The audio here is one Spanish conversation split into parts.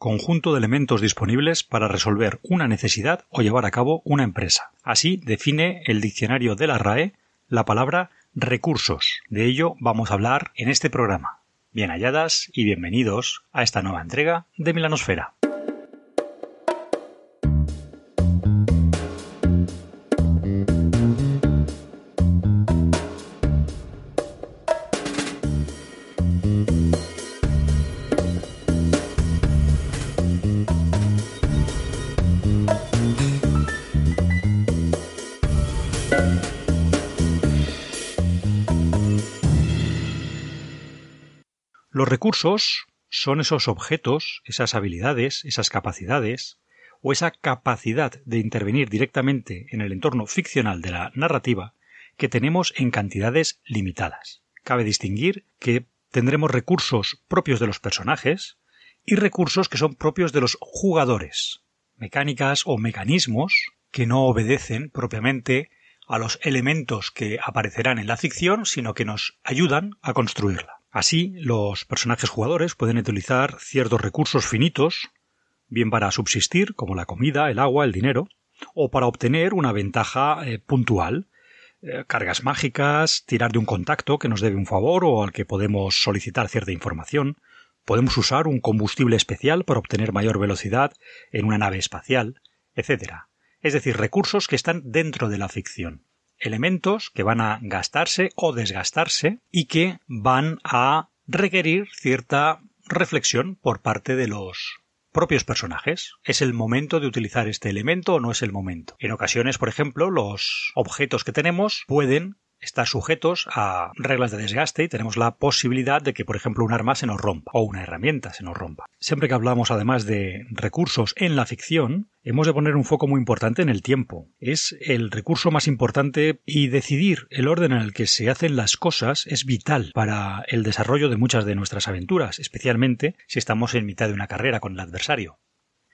conjunto de elementos disponibles para resolver una necesidad o llevar a cabo una empresa. Así define el diccionario de la RAE la palabra recursos. De ello vamos a hablar en este programa. Bien halladas y bienvenidos a esta nueva entrega de Milanosfera. Los recursos son esos objetos, esas habilidades, esas capacidades, o esa capacidad de intervenir directamente en el entorno ficcional de la narrativa que tenemos en cantidades limitadas. Cabe distinguir que tendremos recursos propios de los personajes y recursos que son propios de los jugadores, mecánicas o mecanismos que no obedecen propiamente a los elementos que aparecerán en la ficción, sino que nos ayudan a construirla. Así, los personajes jugadores pueden utilizar ciertos recursos finitos, bien para subsistir, como la comida, el agua, el dinero, o para obtener una ventaja eh, puntual, eh, cargas mágicas, tirar de un contacto que nos debe un favor o al que podemos solicitar cierta información, podemos usar un combustible especial para obtener mayor velocidad en una nave espacial, etc. Es decir, recursos que están dentro de la ficción elementos que van a gastarse o desgastarse y que van a requerir cierta reflexión por parte de los propios personajes. ¿Es el momento de utilizar este elemento o no es el momento? En ocasiones, por ejemplo, los objetos que tenemos pueden estar sujetos a reglas de desgaste y tenemos la posibilidad de que, por ejemplo, un arma se nos rompa o una herramienta se nos rompa. Siempre que hablamos además de recursos en la ficción, hemos de poner un foco muy importante en el tiempo. Es el recurso más importante y decidir el orden en el que se hacen las cosas es vital para el desarrollo de muchas de nuestras aventuras, especialmente si estamos en mitad de una carrera con el adversario.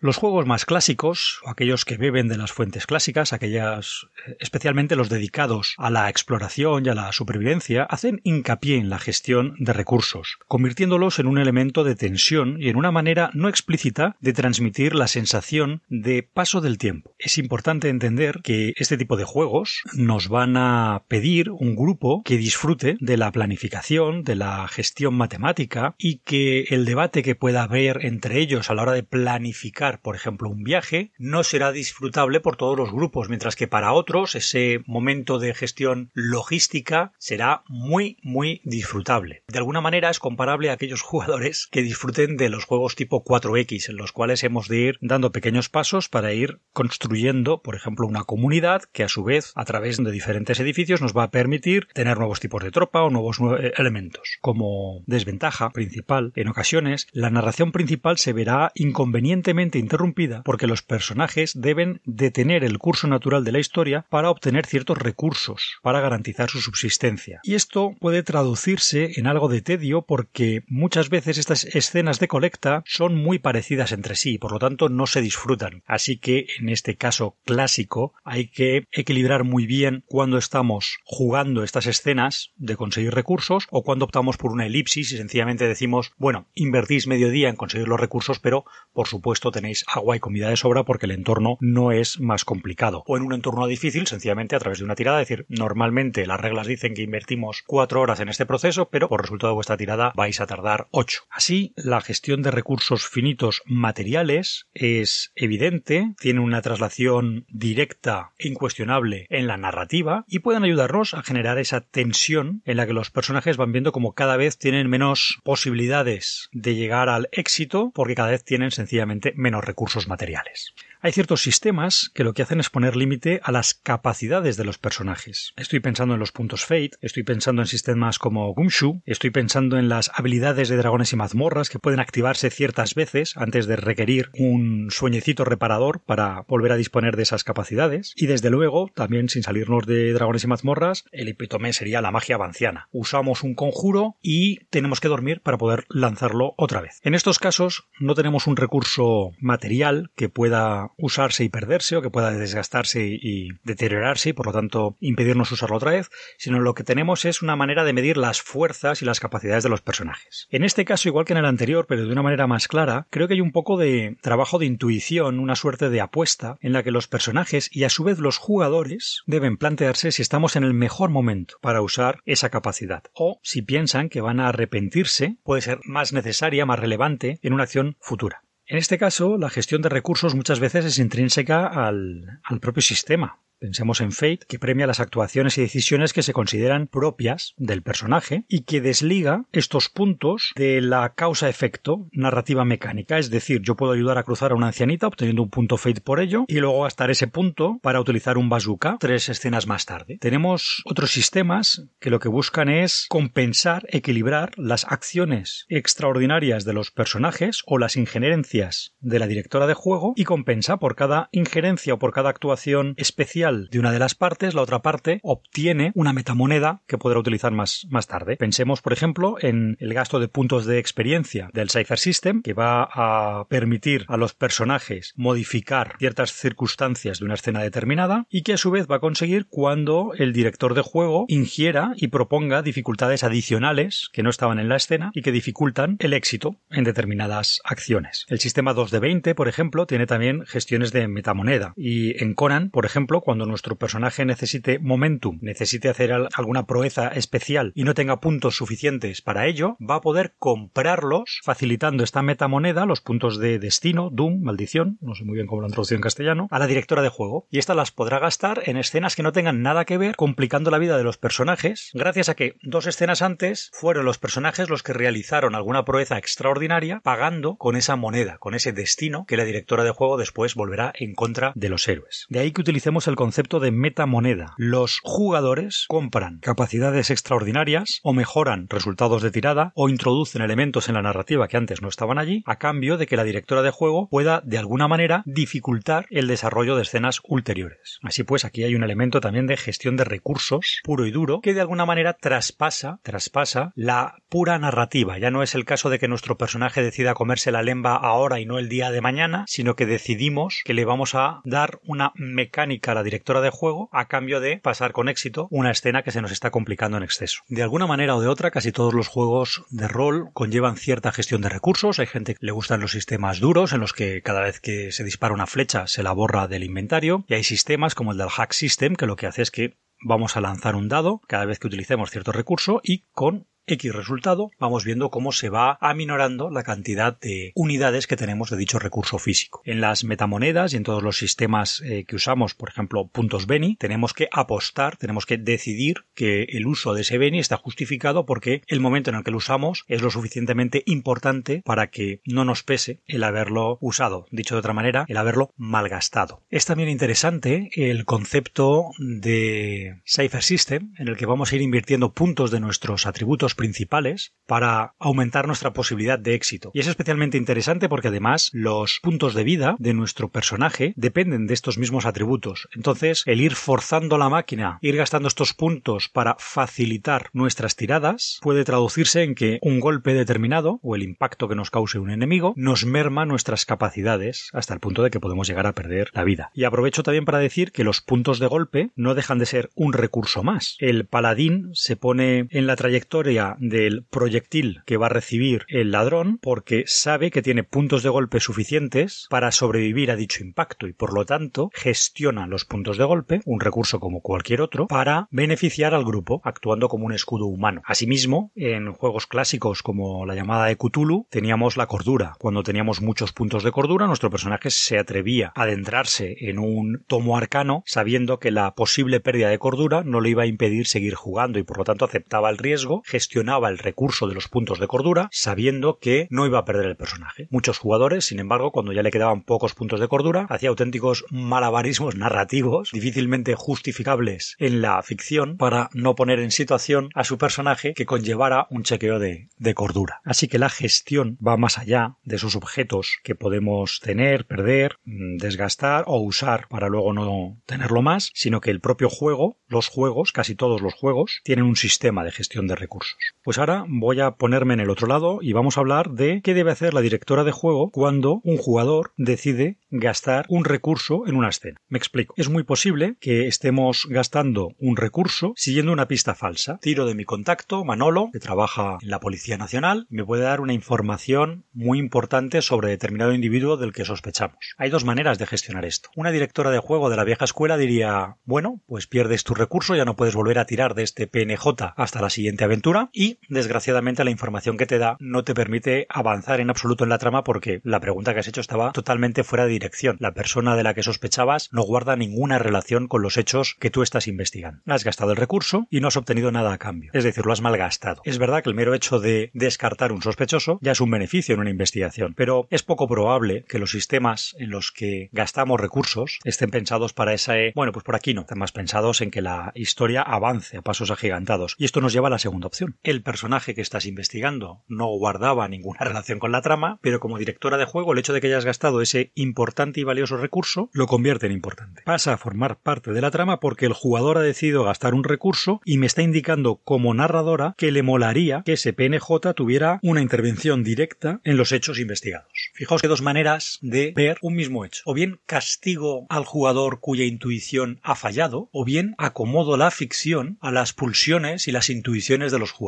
Los juegos más clásicos, aquellos que beben de las fuentes clásicas, aquellas eh, especialmente los dedicados a la exploración y a la supervivencia, hacen hincapié en la gestión de recursos, convirtiéndolos en un elemento de tensión y en una manera no explícita de transmitir la sensación de paso del tiempo. Es importante entender que este tipo de juegos nos van a pedir un grupo que disfrute de la planificación, de la gestión matemática y que el debate que pueda haber entre ellos a la hora de planificar por ejemplo, un viaje, no será disfrutable por todos los grupos, mientras que para otros ese momento de gestión logística será muy, muy disfrutable. De alguna manera es comparable a aquellos jugadores que disfruten de los juegos tipo 4X, en los cuales hemos de ir dando pequeños pasos para ir construyendo, por ejemplo, una comunidad que a su vez, a través de diferentes edificios, nos va a permitir tener nuevos tipos de tropa o nuevos eh, elementos. Como desventaja principal, en ocasiones, la narración principal se verá inconvenientemente interrumpida porque los personajes deben detener el curso natural de la historia para obtener ciertos recursos para garantizar su subsistencia. Y esto puede traducirse en algo de tedio porque muchas veces estas escenas de colecta son muy parecidas entre sí, por lo tanto no se disfrutan. Así que en este caso clásico hay que equilibrar muy bien cuando estamos jugando estas escenas de conseguir recursos o cuando optamos por una elipsis y sencillamente decimos, bueno, invertís medio día en conseguir los recursos, pero por supuesto tenéis agua y comida de sobra porque el entorno no es más complicado. O en un entorno difícil, sencillamente a través de una tirada, es decir, normalmente las reglas dicen que invertimos cuatro horas en este proceso, pero por resultado de vuestra tirada vais a tardar ocho. Así, la gestión de recursos finitos materiales es evidente, tiene una traslación directa e incuestionable en la narrativa y pueden ayudarnos a generar esa tensión en la que los personajes van viendo como cada vez tienen menos posibilidades de llegar al éxito porque cada vez tienen sencillamente menos recursos materiales. Hay ciertos sistemas que lo que hacen es poner límite a las capacidades de los personajes. Estoy pensando en los puntos Fate, estoy pensando en sistemas como Gumshu, estoy pensando en las habilidades de dragones y mazmorras que pueden activarse ciertas veces antes de requerir un sueñecito reparador para volver a disponer de esas capacidades. Y desde luego, también sin salirnos de dragones y mazmorras, el epítome sería la magia vanciana. Usamos un conjuro y tenemos que dormir para poder lanzarlo otra vez. En estos casos no tenemos un recurso material que pueda usarse y perderse o que pueda desgastarse y deteriorarse y por lo tanto impedirnos usarlo otra vez, sino lo que tenemos es una manera de medir las fuerzas y las capacidades de los personajes. En este caso, igual que en el anterior, pero de una manera más clara, creo que hay un poco de trabajo de intuición, una suerte de apuesta en la que los personajes y a su vez los jugadores deben plantearse si estamos en el mejor momento para usar esa capacidad o si piensan que van a arrepentirse puede ser más necesaria, más relevante en una acción futura. En este caso, la gestión de recursos muchas veces es intrínseca al, propio sistema. Pensemos en Fate, que premia las actuaciones y decisiones que se consideran propias del personaje y que desliga estos puntos de la causa-efecto narrativa mecánica. Es decir, yo puedo ayudar a cruzar a una ancianita obteniendo un punto Fate por ello y luego gastar ese punto para utilizar un bazooka tres escenas más tarde. Tenemos otros sistemas que lo que buscan es compensar, equilibrar las acciones extraordinarias de los personajes o las injerencias de la directora de juego y compensa por cada injerencia o por cada actuación especial de una de las partes, la otra parte obtiene una metamoneda que podrá utilizar más, más tarde. Pensemos, por ejemplo, en el gasto de puntos de experiencia del Cypher System, que va a permitir a los personajes modificar ciertas circunstancias de una escena determinada y que a su vez va a conseguir cuando el director de juego ingiera y proponga dificultades adicionales que no estaban en la escena y que dificultan el éxito en determinadas acciones. El sistema 2 de 20, por ejemplo, tiene también gestiones de metamoneda y en Conan, por ejemplo, cuando cuando nuestro personaje necesite momentum, necesite hacer alguna proeza especial y no tenga puntos suficientes para ello, va a poder comprarlos facilitando esta metamoneda, los puntos de destino, doom, maldición, no sé muy bien cómo lo han traducido en castellano, a la directora de juego. Y esta las podrá gastar en escenas que no tengan nada que ver, complicando la vida de los personajes, gracias a que dos escenas antes fueron los personajes los que realizaron alguna proeza extraordinaria pagando con esa moneda, con ese destino que la directora de juego después volverá en contra de los héroes. De ahí que utilicemos el concepto de metamoneda. Los jugadores compran capacidades extraordinarias o mejoran resultados de tirada o introducen elementos en la narrativa que antes no estaban allí a cambio de que la directora de juego pueda de alguna manera dificultar el desarrollo de escenas ulteriores. Así pues, aquí hay un elemento también de gestión de recursos puro y duro que de alguna manera traspasa, traspasa la pura narrativa. Ya no es el caso de que nuestro personaje decida comerse la lemba ahora y no el día de mañana, sino que decidimos que le vamos a dar una mecánica a la directora de juego a cambio de pasar con éxito una escena que se nos está complicando en exceso. De alguna manera o de otra, casi todos los juegos de rol conllevan cierta gestión de recursos. Hay gente que le gustan los sistemas duros en los que cada vez que se dispara una flecha se la borra del inventario y hay sistemas como el del hack system que lo que hace es que vamos a lanzar un dado cada vez que utilicemos cierto recurso y con X resultado, vamos viendo cómo se va aminorando la cantidad de unidades que tenemos de dicho recurso físico. En las metamonedas y en todos los sistemas eh, que usamos, por ejemplo, puntos Beni, tenemos que apostar, tenemos que decidir que el uso de ese Beni está justificado porque el momento en el que lo usamos es lo suficientemente importante para que no nos pese el haberlo usado. Dicho de otra manera, el haberlo malgastado. Es también interesante el concepto de Cypher System en el que vamos a ir invirtiendo puntos de nuestros atributos principales para aumentar nuestra posibilidad de éxito. Y es especialmente interesante porque además los puntos de vida de nuestro personaje dependen de estos mismos atributos. Entonces, el ir forzando la máquina, ir gastando estos puntos para facilitar nuestras tiradas, puede traducirse en que un golpe determinado o el impacto que nos cause un enemigo nos merma nuestras capacidades hasta el punto de que podemos llegar a perder la vida. Y aprovecho también para decir que los puntos de golpe no dejan de ser un recurso más. El paladín se pone en la trayectoria del proyectil que va a recibir el ladrón porque sabe que tiene puntos de golpe suficientes para sobrevivir a dicho impacto y por lo tanto gestiona los puntos de golpe, un recurso como cualquier otro, para beneficiar al grupo actuando como un escudo humano. Asimismo, en juegos clásicos como la llamada de Cthulhu teníamos la cordura. Cuando teníamos muchos puntos de cordura, nuestro personaje se atrevía a adentrarse en un tomo arcano sabiendo que la posible pérdida de cordura no le iba a impedir seguir jugando y por lo tanto aceptaba el riesgo, gestionaba el recurso de los puntos de cordura sabiendo que no iba a perder el personaje. Muchos jugadores, sin embargo, cuando ya le quedaban pocos puntos de cordura, hacía auténticos malabarismos narrativos difícilmente justificables en la ficción para no poner en situación a su personaje que conllevara un chequeo de, de cordura. Así que la gestión va más allá de esos objetos que podemos tener, perder, mm, desgastar o usar para luego no tenerlo más, sino que el propio juego, los juegos, casi todos los juegos, tienen un sistema de gestión de recursos. Pues ahora voy a ponerme en el otro lado y vamos a hablar de qué debe hacer la directora de juego cuando un jugador decide gastar un recurso en una escena. Me explico. Es muy posible que estemos gastando un recurso siguiendo una pista falsa. Tiro de mi contacto, Manolo, que trabaja en la Policía Nacional, me puede dar una información muy importante sobre determinado individuo del que sospechamos. Hay dos maneras de gestionar esto. Una directora de juego de la vieja escuela diría, bueno, pues pierdes tu recurso, ya no puedes volver a tirar de este PNJ hasta la siguiente aventura y, desgraciadamente, la información que te da no te permite avanzar en absoluto en la trama porque la pregunta que has hecho estaba totalmente fuera de dirección. La persona de la que sospechabas no guarda ninguna relación con los hechos que tú estás investigando. Has gastado el recurso y no has obtenido nada a cambio. Es decir, lo has malgastado. Es verdad que el mero hecho de descartar un sospechoso ya es un beneficio en una investigación, pero es poco probable que los sistemas en los que gastamos recursos estén pensados para ese, bueno, pues por aquí no, están más pensados en que la historia avance a pasos agigantados. Y esto nos lleva a la segunda opción. El personaje que estás investigando no guardaba ninguna relación con la trama, pero como directora de juego el hecho de que hayas gastado ese importante y valioso recurso lo convierte en importante. Pasa a formar parte de la trama porque el jugador ha decidido gastar un recurso y me está indicando como narradora que le molaría que ese PNJ tuviera una intervención directa en los hechos investigados. Fijaos que dos maneras de ver un mismo hecho. O bien castigo al jugador cuya intuición ha fallado, o bien acomodo la ficción a las pulsiones y las intuiciones de los jugadores.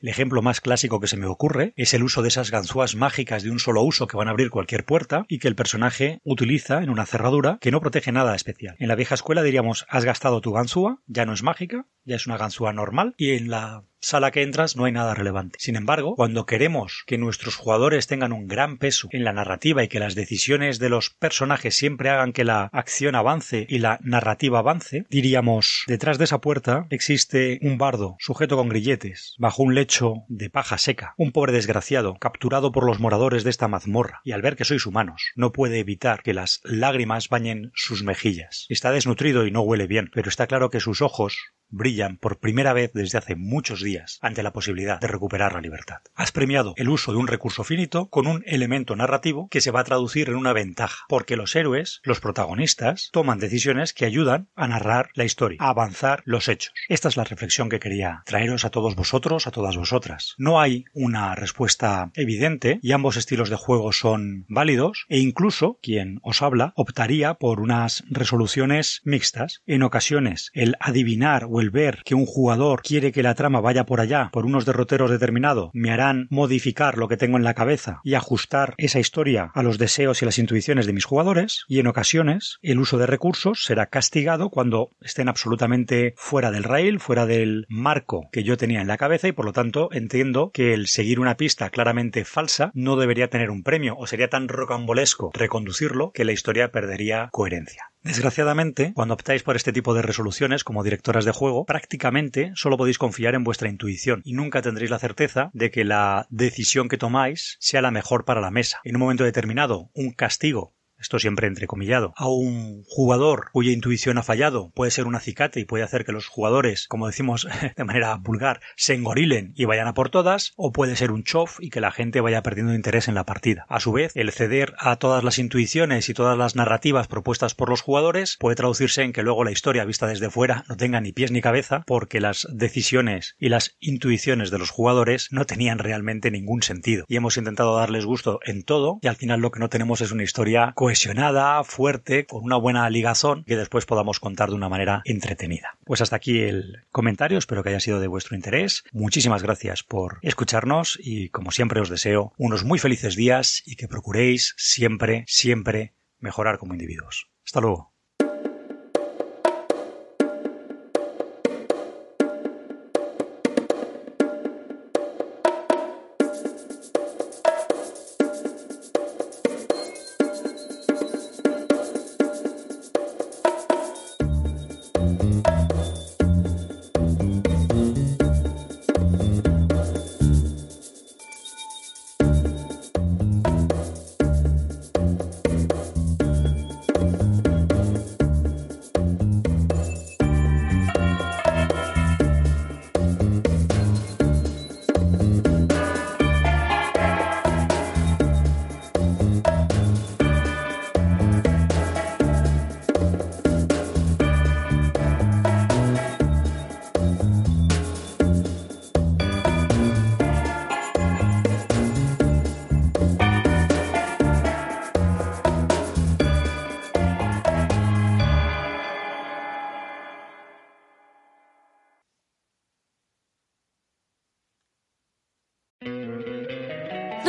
El ejemplo más clásico que se me ocurre es el uso de esas ganzúas mágicas de un solo uso que van a abrir cualquier puerta y que el personaje utiliza en una cerradura que no protege nada especial. En la vieja escuela diríamos has gastado tu ganzúa, ya no es mágica, ya es una ganzúa normal y en la sala que entras no hay nada relevante. Sin embargo, cuando queremos que nuestros jugadores tengan un gran peso en la narrativa y que las decisiones de los personajes siempre hagan que la acción avance y la narrativa avance, diríamos, detrás de esa puerta existe un bardo sujeto con grilletes, bajo un lecho de paja seca, un pobre desgraciado, capturado por los moradores de esta mazmorra, y al ver que sois humanos, no puede evitar que las lágrimas bañen sus mejillas. Está desnutrido y no huele bien, pero está claro que sus ojos brillan por primera vez desde hace muchos días ante la posibilidad de recuperar la libertad. Has premiado el uso de un recurso finito con un elemento narrativo que se va a traducir en una ventaja, porque los héroes, los protagonistas, toman decisiones que ayudan a narrar la historia, a avanzar los hechos. Esta es la reflexión que quería traeros a todos vosotros, a todas vosotras. No hay una respuesta evidente y ambos estilos de juego son válidos e incluso quien os habla optaría por unas resoluciones mixtas. En ocasiones el adivinar o el ver que un jugador quiere que la trama vaya por allá por unos derroteros determinados me harán modificar lo que tengo en la cabeza y ajustar esa historia a los deseos y las intuiciones de mis jugadores y en ocasiones el uso de recursos será castigado cuando estén absolutamente fuera del rail, fuera del marco que yo tenía en la cabeza y por lo tanto entiendo que el seguir una pista claramente falsa no debería tener un premio o sería tan rocambolesco reconducirlo que la historia perdería coherencia. Desgraciadamente, cuando optáis por este tipo de resoluciones como directoras de juego, prácticamente solo podéis confiar en vuestra intuición y nunca tendréis la certeza de que la decisión que tomáis sea la mejor para la mesa. En un momento determinado, un castigo esto siempre entrecomillado, a un jugador cuya intuición ha fallado, puede ser un acicate y puede hacer que los jugadores, como decimos de manera vulgar, se engorilen y vayan a por todas, o puede ser un chof y que la gente vaya perdiendo interés en la partida. A su vez, el ceder a todas las intuiciones y todas las narrativas propuestas por los jugadores puede traducirse en que luego la historia vista desde fuera no tenga ni pies ni cabeza porque las decisiones y las intuiciones de los jugadores no tenían realmente ningún sentido. Y hemos intentado darles gusto en todo y al final lo que no tenemos es una historia cohesionada, fuerte, con una buena ligazón que después podamos contar de una manera entretenida. Pues hasta aquí el comentario, espero que haya sido de vuestro interés. Muchísimas gracias por escucharnos y como siempre os deseo unos muy felices días y que procuréis siempre, siempre mejorar como individuos. Hasta luego.